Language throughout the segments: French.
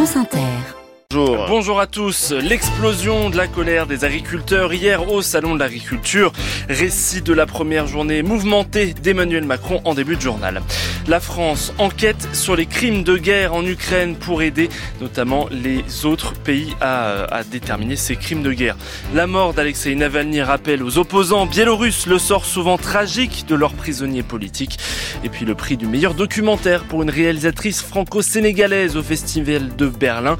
France Inter. Bonjour. Bonjour à tous. L'explosion de la colère des agriculteurs hier au Salon de l'Agriculture. Récit de la première journée mouvementée d'Emmanuel Macron en début de journal. La France enquête sur les crimes de guerre en Ukraine pour aider notamment les autres pays à, à déterminer ces crimes de guerre. La mort d'Alexei Navalny rappelle aux opposants biélorusses le sort souvent tragique de leurs prisonniers politiques. Et puis le prix du meilleur documentaire pour une réalisatrice franco-sénégalaise au Festival de Berlin.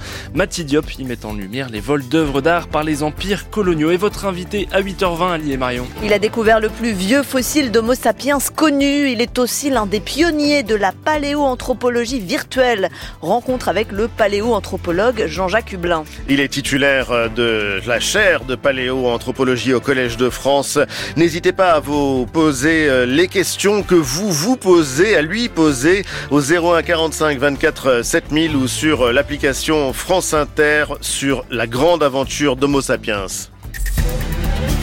Diop y met en lumière les vols d'œuvres d'art par les empires coloniaux. Et votre invité à 8h20, Ali et Marion. Il a découvert le plus vieux fossile d'Homo sapiens connu. Il est aussi l'un des pionniers de la paléoanthropologie virtuelle. Rencontre avec le paléoanthropologue Jean-Jacques Hublin. Il est titulaire de la chaire de paléoanthropologie au Collège de France. N'hésitez pas à vous poser les questions que vous vous posez, à lui poser au 01 45 24 7000 ou sur l'application France Inter sur la grande aventure d'Homo sapiens.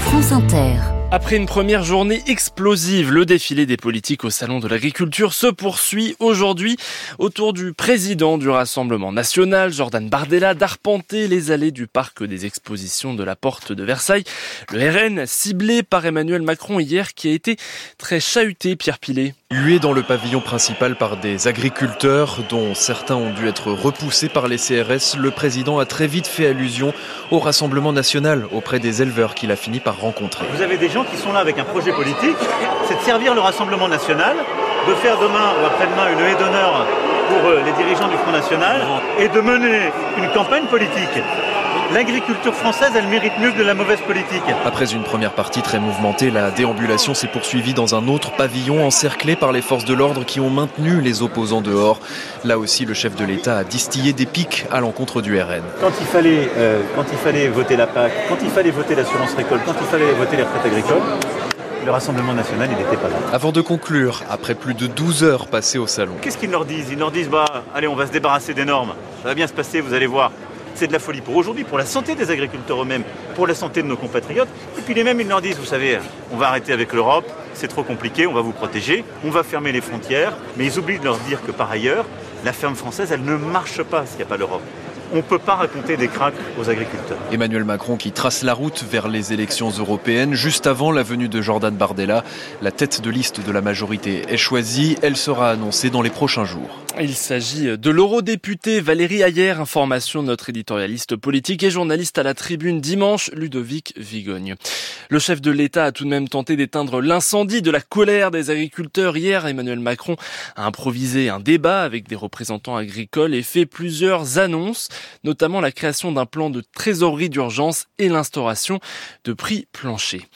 France Inter. Après une première journée explosive, le défilé des politiques au Salon de l'Agriculture se poursuit aujourd'hui autour du président du Rassemblement national, Jordan Bardella, d'arpenter les allées du parc des expositions de la Porte de Versailles. Le RN ciblé par Emmanuel Macron hier qui a été très chahuté, Pierre Pilet. Hué dans le pavillon principal par des agriculteurs dont certains ont dû être repoussés par les CRS, le président a très vite fait allusion au Rassemblement national auprès des éleveurs qu'il a fini par rencontrer. Vous avez des gens qui sont là avec un projet politique, c'est de servir le Rassemblement national, de faire demain ou après-demain une haie d'honneur pour les dirigeants du Front National et de mener une campagne politique. L'agriculture française, elle mérite mieux que de la mauvaise politique. Après une première partie très mouvementée, la déambulation s'est poursuivie dans un autre pavillon encerclé par les forces de l'ordre qui ont maintenu les opposants dehors. Là aussi, le chef de l'État a distillé des pics à l'encontre du RN. Quand il fallait, euh, quand il fallait voter la PAC, quand il fallait voter l'assurance récolte, quand il fallait voter les retraites agricoles, le Rassemblement national, il n'était pas là. Avant de conclure, après plus de 12 heures passées au salon. Qu'est-ce qu'ils leur disent? Ils leur disent, bah, allez, on va se débarrasser des normes. Ça va bien se passer, vous allez voir c'est de la folie pour aujourd'hui, pour la santé des agriculteurs eux-mêmes, pour la santé de nos compatriotes. Et puis les mêmes, ils leur disent, vous savez, on va arrêter avec l'Europe, c'est trop compliqué, on va vous protéger, on va fermer les frontières, mais ils oublient de leur dire que par ailleurs, la ferme française, elle ne marche pas s'il n'y a pas l'Europe. On ne peut pas raconter des cracks aux agriculteurs. Emmanuel Macron qui trace la route vers les élections européennes juste avant la venue de Jordan Bardella. La tête de liste de la majorité est choisie. Elle sera annoncée dans les prochains jours. Il s'agit de l'eurodéputé Valérie Ayer, information de notre éditorialiste politique et journaliste à la tribune dimanche, Ludovic Vigogne. Le chef de l'État a tout de même tenté d'éteindre l'incendie de la colère des agriculteurs. Hier, Emmanuel Macron a improvisé un débat avec des représentants agricoles et fait plusieurs annonces, notamment la création d'un plan de trésorerie d'urgence et l'instauration de prix planchers.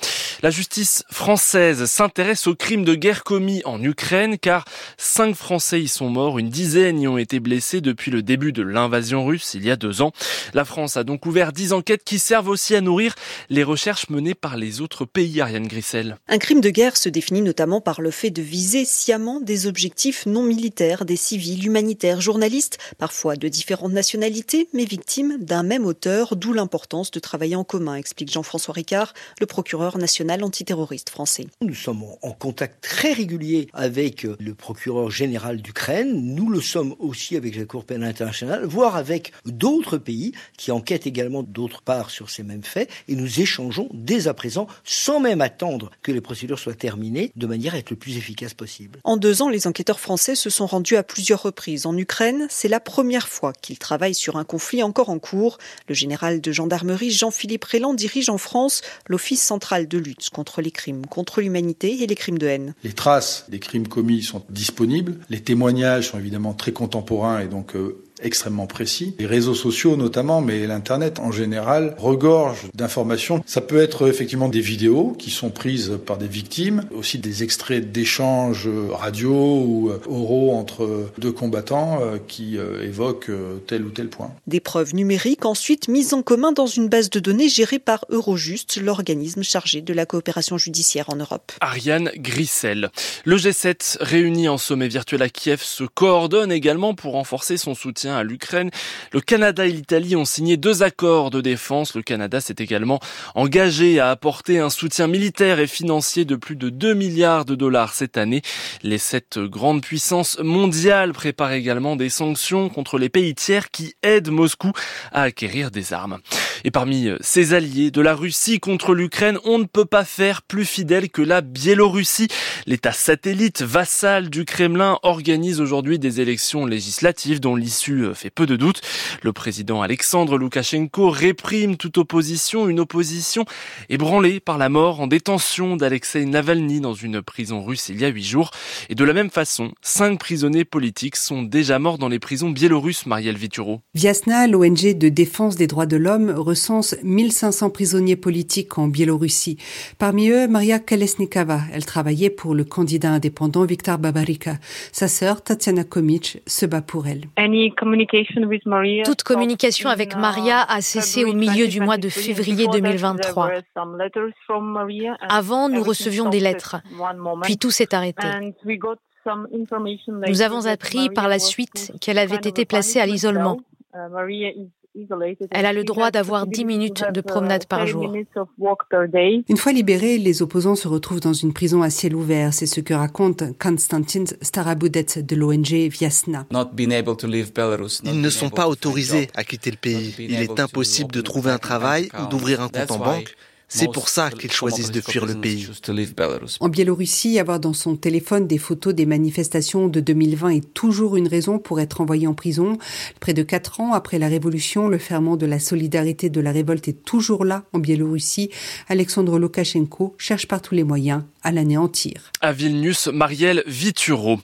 La justice française s'intéresse aux crimes de guerre commis en Ukraine car cinq Français y sont morts, une dizaine y ont été blessés depuis le début de l'invasion russe il y a deux ans. La France a donc ouvert dix enquêtes qui servent aussi à nourrir les recherches menées par les autres pays, Ariane Grissel. Un crime de guerre se définit notamment par le fait de viser sciemment des objectifs non militaires, des civils, humanitaires, journalistes, parfois de différentes nationalités, mais victimes d'un même auteur, d'où l'importance de travailler en commun, explique Jean-François Ricard, le procureur national antiterroriste français. Nous sommes en contact très régulier avec le procureur général d'Ukraine. Nous le sommes aussi avec la Cour pénale internationale, voire avec d'autres pays qui enquêtent également d'autre part sur ces mêmes faits. Et nous échangeons dès à présent, sans même attendre que les procédures soient terminées, de manière à être le plus efficace possible. En deux ans, les enquêteurs français se sont rendus à plusieurs reprises en Ukraine. C'est la première fois qu'ils travaillent sur un conflit encore en cours. Le général de gendarmerie Jean-Philippe Réland dirige en France l'Office central de lutte contre les crimes contre l'humanité et les crimes de haine. Les traces des crimes commis sont disponibles. Les témoignages sont évidemment très contemporains et donc euh, extrêmement précis. Les réseaux sociaux notamment, mais l'Internet en général, regorge d'informations. Ça peut être effectivement des vidéos qui sont prises par des victimes, aussi des extraits d'échanges radio ou oraux entre deux combattants qui évoquent tel ou tel point. Des preuves numériques ensuite mises en commun dans une base de données gérée par Eurojust, l'organisme chargé de la coopération judiciaire en Europe. Ariane Grissel. Le G7 réuni en sommet virtuel à Kiev se coordonne également pour renforcer son soutien soutien à l'Ukraine. Le Canada et l'Italie ont signé deux accords de défense. Le Canada s'est également engagé à apporter un soutien militaire et financier de plus de 2 milliards de dollars cette année. Les sept grandes puissances mondiales préparent également des sanctions contre les pays tiers qui aident Moscou à acquérir des armes. Et parmi ses alliés de la Russie contre l'Ukraine, on ne peut pas faire plus fidèle que la Biélorussie. L'État satellite vassal du Kremlin organise aujourd'hui des élections législatives dont l'issue fait peu de doute. Le président Alexandre Loukachenko réprime toute opposition, une opposition ébranlée par la mort en détention d'Alexei Navalny dans une prison russe il y a huit jours. Et de la même façon, cinq prisonniers politiques sont déjà morts dans les prisons biélorusses, Marielle Vituro. Viasna, l'ONG de défense des droits de l'homme, recense 1500 prisonniers politiques en Biélorussie. Parmi eux, Maria Kalesnikava. Elle travaillait pour le candidat indépendant Viktor Babarika. Sa sœur, Tatiana Komic, se bat pour elle. Toute communication avec Maria a cessé au milieu du mois de février 2023. Avant, nous recevions des lettres, puis tout s'est arrêté. Nous avons appris par la suite qu'elle avait été placée à l'isolement. Elle a le droit d'avoir 10 minutes de promenade par jour. Une fois libérés, les opposants se retrouvent dans une prison à ciel ouvert. C'est ce que raconte Konstantin Starabudet de l'ONG Viasna. Ils ne sont pas autorisés à quitter le pays. Il est impossible de trouver un travail ou d'ouvrir un compte en banque. C'est pour ça qu'ils choisissent de fuir le pays. En Biélorussie, avoir dans son téléphone des photos des manifestations de 2020 est toujours une raison pour être envoyé en prison. Près de quatre ans après la révolution, le ferment de la solidarité de la révolte est toujours là en Biélorussie. Alexandre Loukachenko cherche par tous les moyens à l'anéantir. À Vilnius, Marielle Vituro.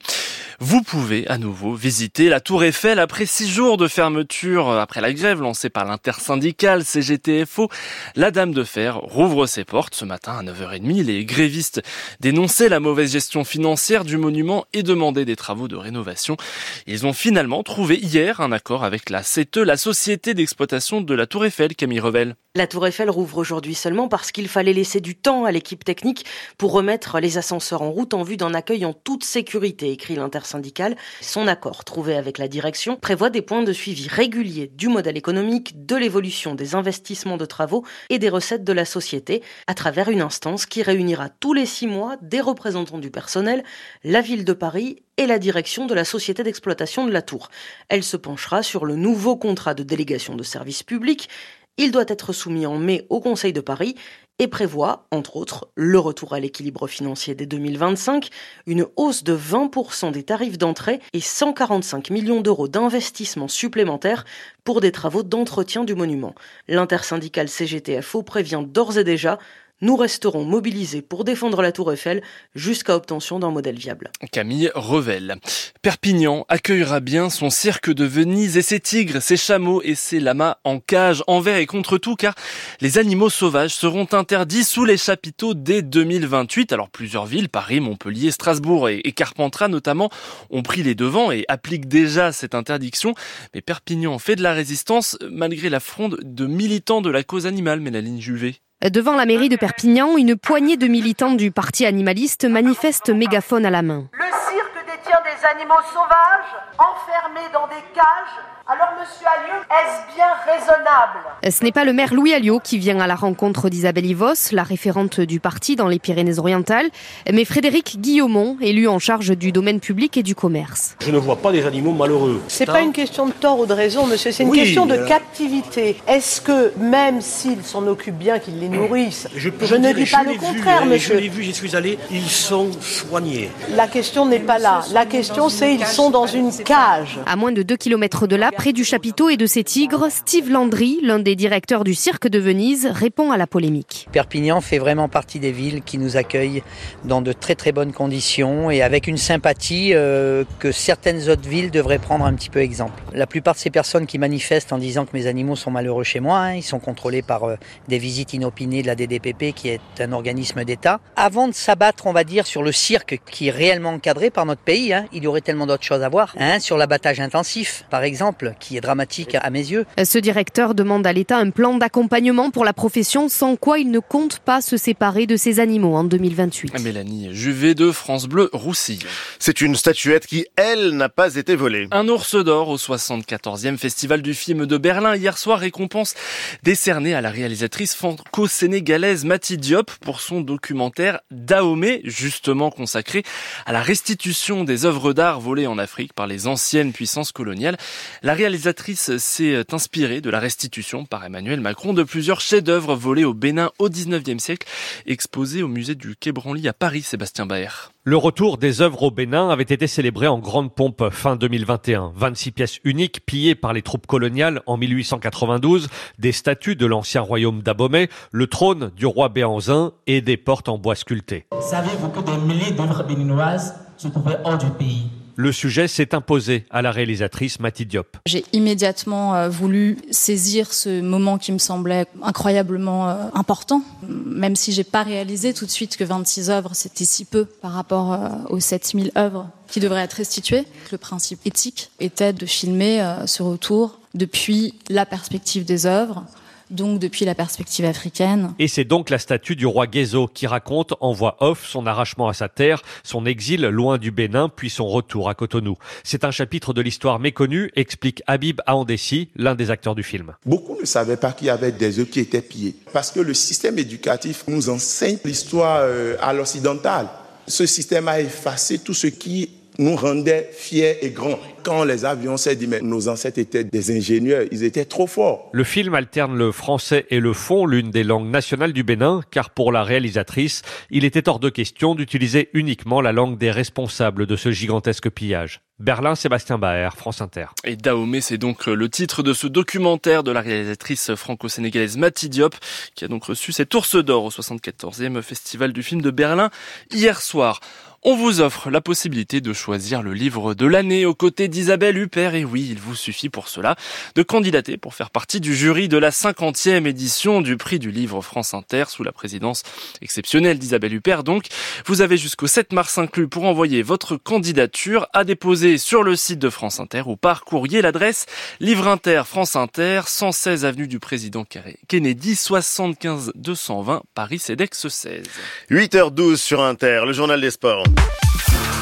Vous pouvez à nouveau visiter la Tour Eiffel après six jours de fermeture après la grève lancée par l'intersyndicale CGTFO. La Dame de Fer rouvre ses portes ce matin à 9h30. Les grévistes dénonçaient la mauvaise gestion financière du monument et demandaient des travaux de rénovation. Ils ont finalement trouvé hier un accord avec la CETE, la société d'exploitation de la Tour Eiffel, Camille Revel. La Tour Eiffel rouvre aujourd'hui seulement parce qu'il fallait laisser du temps à l'équipe technique pour remettre les ascenseurs en route en vue d'un accueil en toute sécurité, écrit l'intersyndicale. Son accord trouvé avec la direction prévoit des points de suivi réguliers du modèle économique, de l'évolution des investissements de travaux et des recettes de la société à travers une instance qui réunira tous les six mois des représentants du personnel, la ville de Paris et la direction de la société d'exploitation de la tour. Elle se penchera sur le nouveau contrat de délégation de services publics il doit être soumis en mai au Conseil de Paris et prévoit, entre autres, le retour à l'équilibre financier dès 2025, une hausse de 20% des tarifs d'entrée et 145 millions d'euros d'investissements supplémentaires pour des travaux d'entretien du monument. L'intersyndicale CGTFO prévient d'ores et déjà nous resterons mobilisés pour défendre la Tour Eiffel jusqu'à obtention d'un modèle viable. Camille Revel. Perpignan accueillera bien son cirque de Venise et ses tigres, ses chameaux et ses lamas en cage, envers et contre tout, car les animaux sauvages seront interdits sous les chapiteaux dès 2028. Alors plusieurs villes, Paris, Montpellier, Strasbourg et Carpentras notamment, ont pris les devants et appliquent déjà cette interdiction. Mais Perpignan fait de la résistance malgré la fronde de militants de la cause animale, Mélaline Juvet. Devant la mairie de Perpignan, une poignée de militants du parti animaliste manifestent mégaphone à la main. Le cirque détient des animaux sauvages enfermés dans des cages alors, monsieur Alliot, est-ce bien raisonnable? Ce n'est pas le maire Louis Alliot qui vient à la rencontre d'Isabelle Ivos, la référente du parti dans les Pyrénées-Orientales, mais Frédéric Guillaumont, élu en charge du domaine public et du commerce. Je ne vois pas des animaux malheureux. C'est pas une question de tort ou de raison, monsieur, c'est une question de captivité. Est-ce que, même s'ils s'en occupent bien, qu'ils les nourrissent, je, ne dis pas le contraire, hein, monsieur. Je l'ai vu, j'y suis allé, ils sont soignés. La question n'est pas là. La question, c'est ils sont dans une cage. À moins de 2 km de là, près du chapiteau et de ses tigres, Steve Landry, l'un des directeurs du cirque de Venise, répond à la polémique. Perpignan fait vraiment partie des villes qui nous accueillent dans de très très bonnes conditions et avec une sympathie euh, que certaines autres villes devraient prendre un petit peu exemple. La plupart de ces personnes qui manifestent en disant que mes animaux sont malheureux chez moi, hein, ils sont contrôlés par euh, des visites inopinées de la DDPP qui est un organisme d'État. Avant de s'abattre, on va dire, sur le cirque qui est réellement encadré par notre pays, hein, il y aurait tellement d'autres choses à voir. Hein, sur l'abattage intensif, par exemple, exemple qui est dramatique à mes yeux. Ce directeur demande à l'État un plan d'accompagnement pour la profession, sans quoi il ne compte pas se séparer de ces animaux en 2028. Mélanie Juvet de France Bleu Roussille. C'est une statuette qui, elle, n'a pas été volée. Un ours d'or au 74e Festival du film de Berlin hier soir récompense décernée à la réalisatrice franco-sénégalaise Mati Diop pour son documentaire Dahomey, justement consacré à la restitution des œuvres d'art volées en Afrique par les anciennes puissances coloniales. La réalisatrice s'est inspirée de la restitution par Emmanuel Macron de plusieurs chefs-d'œuvre volés au Bénin au 19e siècle, exposés au musée du Quai Branly à Paris, Sébastien Baer. Le retour des œuvres au Bénin avait été célébré en grande pompe fin 2021. 26 pièces uniques pillées par les troupes coloniales en 1892, des statues de l'ancien royaume d'Abomey, le trône du roi Béanzin et des portes en bois sculptées. Savez-vous que des milliers d'œuvres béninoises se trouvaient hors du pays? Le sujet s'est imposé à la réalisatrice Mati Diop. J'ai immédiatement euh, voulu saisir ce moment qui me semblait incroyablement euh, important, même si j'ai pas réalisé tout de suite que 26 œuvres c'était si peu par rapport euh, aux 7000 œuvres qui devraient être restituées. Le principe éthique était de filmer ce retour depuis la perspective des œuvres, donc depuis la perspective africaine. Et c'est donc la statue du roi Guézo qui raconte en voix off son arrachement à sa terre, son exil loin du Bénin, puis son retour à Cotonou. C'est un chapitre de l'histoire méconnue, explique Habib Aandessi, l'un des acteurs du film. Beaucoup ne savaient pas qu'il y avait des œufs qui étaient pillés, parce que le système éducatif nous enseigne l'histoire euh, à l'occidental. Ce système a effacé tout ce qui nous rendait fiers et grands. Quand les avions s'est dit, mais nos ancêtres étaient des ingénieurs, ils étaient trop forts. Le film alterne le français et le fond, l'une des langues nationales du Bénin, car pour la réalisatrice, il était hors de question d'utiliser uniquement la langue des responsables de ce gigantesque pillage. Berlin, Sébastien Baer, France Inter. Et Dahomey, c'est donc le titre de ce documentaire de la réalisatrice franco-sénégalaise Mati Diop, qui a donc reçu cet ours d'or au 74e Festival du film de Berlin hier soir. On vous offre la possibilité de choisir le livre de l'année aux côtés d'Isabelle Huppert. Et oui, il vous suffit pour cela de candidater pour faire partie du jury de la 50e édition du prix du livre France Inter sous la présidence exceptionnelle d'Isabelle Huppert. Donc, vous avez jusqu'au 7 mars inclus pour envoyer votre candidature à déposer sur le site de France Inter ou par courrier l'adresse Livre Inter France Inter 116 avenue du président Kennedy 75 220 Paris CEDEX 16. 8h12 sur Inter, le journal des sports. Welcome.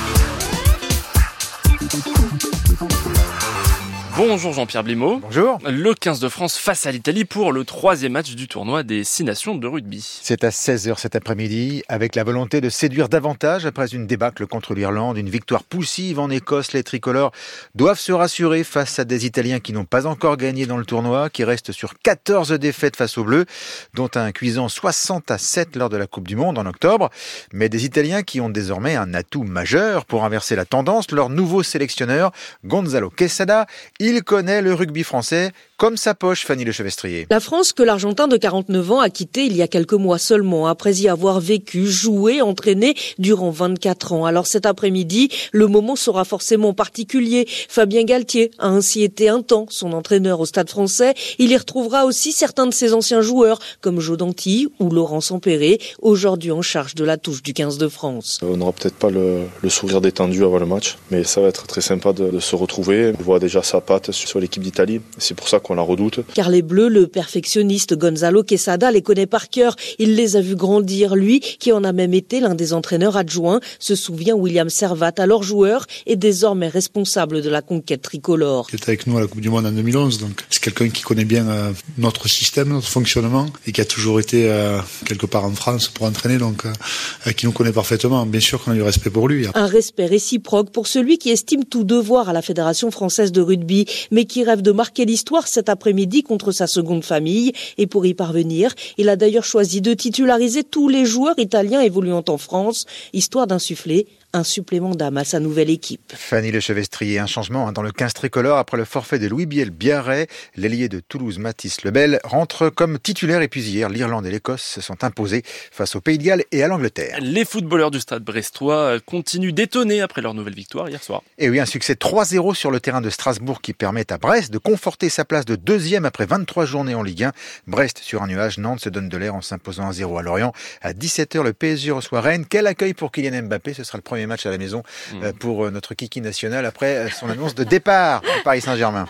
Bonjour Jean-Pierre Blimaud. Bonjour. Le 15 de France face à l'Italie pour le troisième match du tournoi des six nations de rugby. C'est à 16h cet après-midi, avec la volonté de séduire davantage après une débâcle contre l'Irlande, une victoire poussive en Écosse. Les tricolores doivent se rassurer face à des Italiens qui n'ont pas encore gagné dans le tournoi, qui restent sur 14 défaites face aux Bleus, dont un cuisant 60 à 7 lors de la Coupe du Monde en octobre. Mais des Italiens qui ont désormais un atout majeur pour inverser la tendance. Leur nouveau sélectionneur, Gonzalo Quesada, il connaît le rugby français comme sa poche, Fanny Lechevestrier. La France que l'Argentin de 49 ans a quitté il y a quelques mois seulement, après y avoir vécu, joué, entraîné durant 24 ans. Alors cet après-midi, le moment sera forcément particulier. Fabien Galtier a ainsi été un temps son entraîneur au Stade français. Il y retrouvera aussi certains de ses anciens joueurs, comme Joe Danty ou Laurent Sampéré, aujourd'hui en charge de la touche du 15 de France. On n'aura peut-être pas le, sourire détendu avant le match, mais ça va être très sympa de, de se retrouver. On voit déjà sa patte sur l'équipe d'Italie. C'est pour ça qu'on la redoute. Car les Bleus, le perfectionniste Gonzalo Quesada les connaît par cœur. Il les a vus grandir. Lui, qui en a même été l'un des entraîneurs adjoints, se souvient William Servat, alors joueur et désormais responsable de la conquête tricolore. Il était avec nous à la Coupe du Monde en 2011, donc c'est quelqu'un qui connaît bien euh, notre système, notre fonctionnement et qui a toujours été euh, quelque part en France pour entraîner, donc euh, qui nous connaît parfaitement. Bien sûr qu'on a du respect pour lui. Un respect réciproque pour celui qui estime tout devoir à la Fédération française de rugby, mais qui rêve de marquer l'histoire cet après-midi contre sa seconde famille. Et pour y parvenir, il a d'ailleurs choisi de titulariser tous les joueurs italiens évoluant en France, histoire d'insuffler un supplément d'âme à sa nouvelle équipe. Fanny Lechevestrier, un changement hein, dans le 15 tricolore après le forfait de Louis Biel Biarret. L'ailier de Toulouse, Mathis Lebel, rentre comme titulaire et puis hier, l'Irlande et l'Écosse se sont imposés face au Pays de Galles et à l'Angleterre. Les footballeurs du stade brestois continuent d'étonner après leur nouvelle victoire hier soir. Et oui, un succès 3-0 sur le terrain de Strasbourg qui permet à Brest de conforter sa place de deuxième après 23 journées en Ligue 1. Brest sur un nuage, Nantes se donne de l'air en s'imposant à 0 à Lorient. À 17h, le PSG reçoit Rennes. Quel accueil pour Kylian Mbappé, ce sera le premier premier match à la maison mmh. pour notre kiki national après son annonce de départ du Paris Saint-Germain.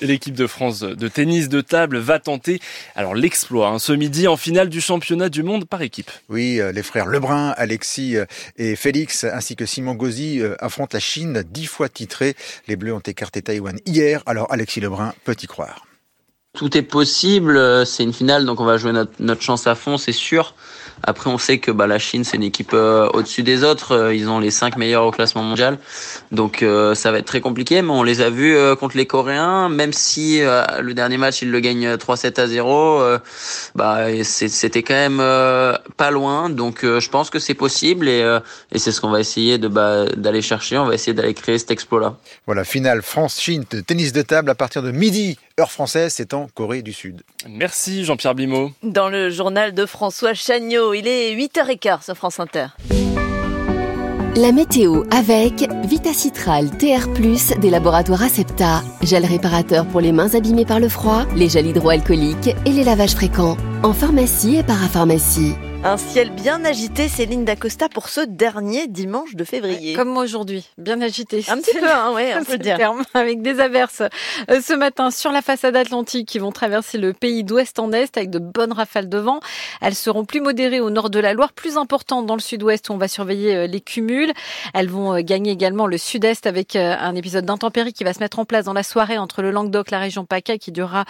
L'équipe de France de tennis de table va tenter alors l'exploit hein, ce midi en finale du championnat du monde par équipe. Oui, les frères Lebrun, Alexis et Félix ainsi que Simon Gauzy affrontent la Chine dix fois titrée. Les Bleus ont écarté Taïwan hier, alors Alexis Lebrun peut y croire. Tout est possible, c'est une finale donc on va jouer notre, notre chance à fond, c'est sûr. Après, on sait que bah, la Chine, c'est une équipe euh, au-dessus des autres. Euh, ils ont les cinq meilleurs au classement mondial. Donc, euh, ça va être très compliqué. Mais on les a vus contre les Coréens. Même si le dernier match, ils le gagnent 3-7 à 0, bah, c'était quand même pas loin. Donc, je pense que c'est possible. Et, et c'est ce qu'on va essayer de bah, d'aller chercher. On va essayer d'aller créer cet exploit-là. Voilà, finale France-Chine de tennis de table à partir de midi, heure française. C'est en Corée du Sud. Merci Jean-Pierre Blimaud. Dans le journal de François Chagnot, il est 8h15 sur France Inter. La météo avec Vitacitral TR+, des laboratoires Acepta, gel réparateur pour les mains abîmées par le froid, les gels hydroalcooliques et les lavages fréquents, en pharmacie et parapharmacie. Un ciel bien agité, Céline Dacosta, pour ce dernier dimanche de février. Comme aujourd'hui, bien agité. Un petit peu, hein, ouais, on peut dire. Terme, avec des averses euh, ce matin sur la façade atlantique qui vont traverser le pays d'ouest en est avec de bonnes rafales de vent. Elles seront plus modérées au nord de la Loire, plus importantes dans le sud-ouest où on va surveiller euh, les cumuls. Elles vont euh, gagner également le sud-est avec un épisode d'intempérie qui va se mettre en place dans la soirée entre le Languedoc, la région PACA qui durera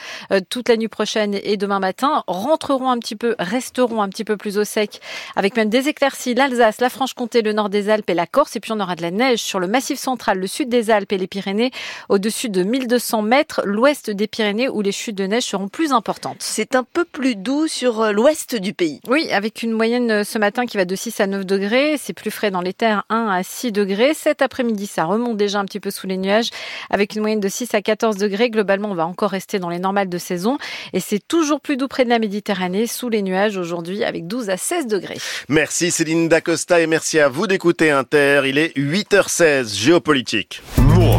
toute la nuit prochaine et demain matin. Rentreront un petit peu, resteront un petit peu plus au sec, avec même des éclaircies, l'Alsace, la Franche-Comté, le nord des Alpes et la Corse. Et puis on aura de la neige sur le massif central, le sud des Alpes et les Pyrénées, au-dessus de 1200 mètres, l'ouest des Pyrénées où les chutes de neige seront plus importantes. C'est un peu plus doux sur euh, l'ouest du pays. Oui, avec une moyenne euh, ce matin qui va de 6 à 9 degrés. C'est plus frais dans les terres, 1 à 6 degrés. Cet après-midi, ça remonte déjà un petit peu sous les nuages, avec une moyenne de 6 à 14 degrés. Globalement, on va encore rester dans les normales de saison. Et c'est toujours plus doux près de la Méditerranée, sous les nuages aujourd'hui, avec 12 à 16 degrés. Merci Céline Dacosta et merci à vous d'écouter Inter. Il est 8h16, géopolitique.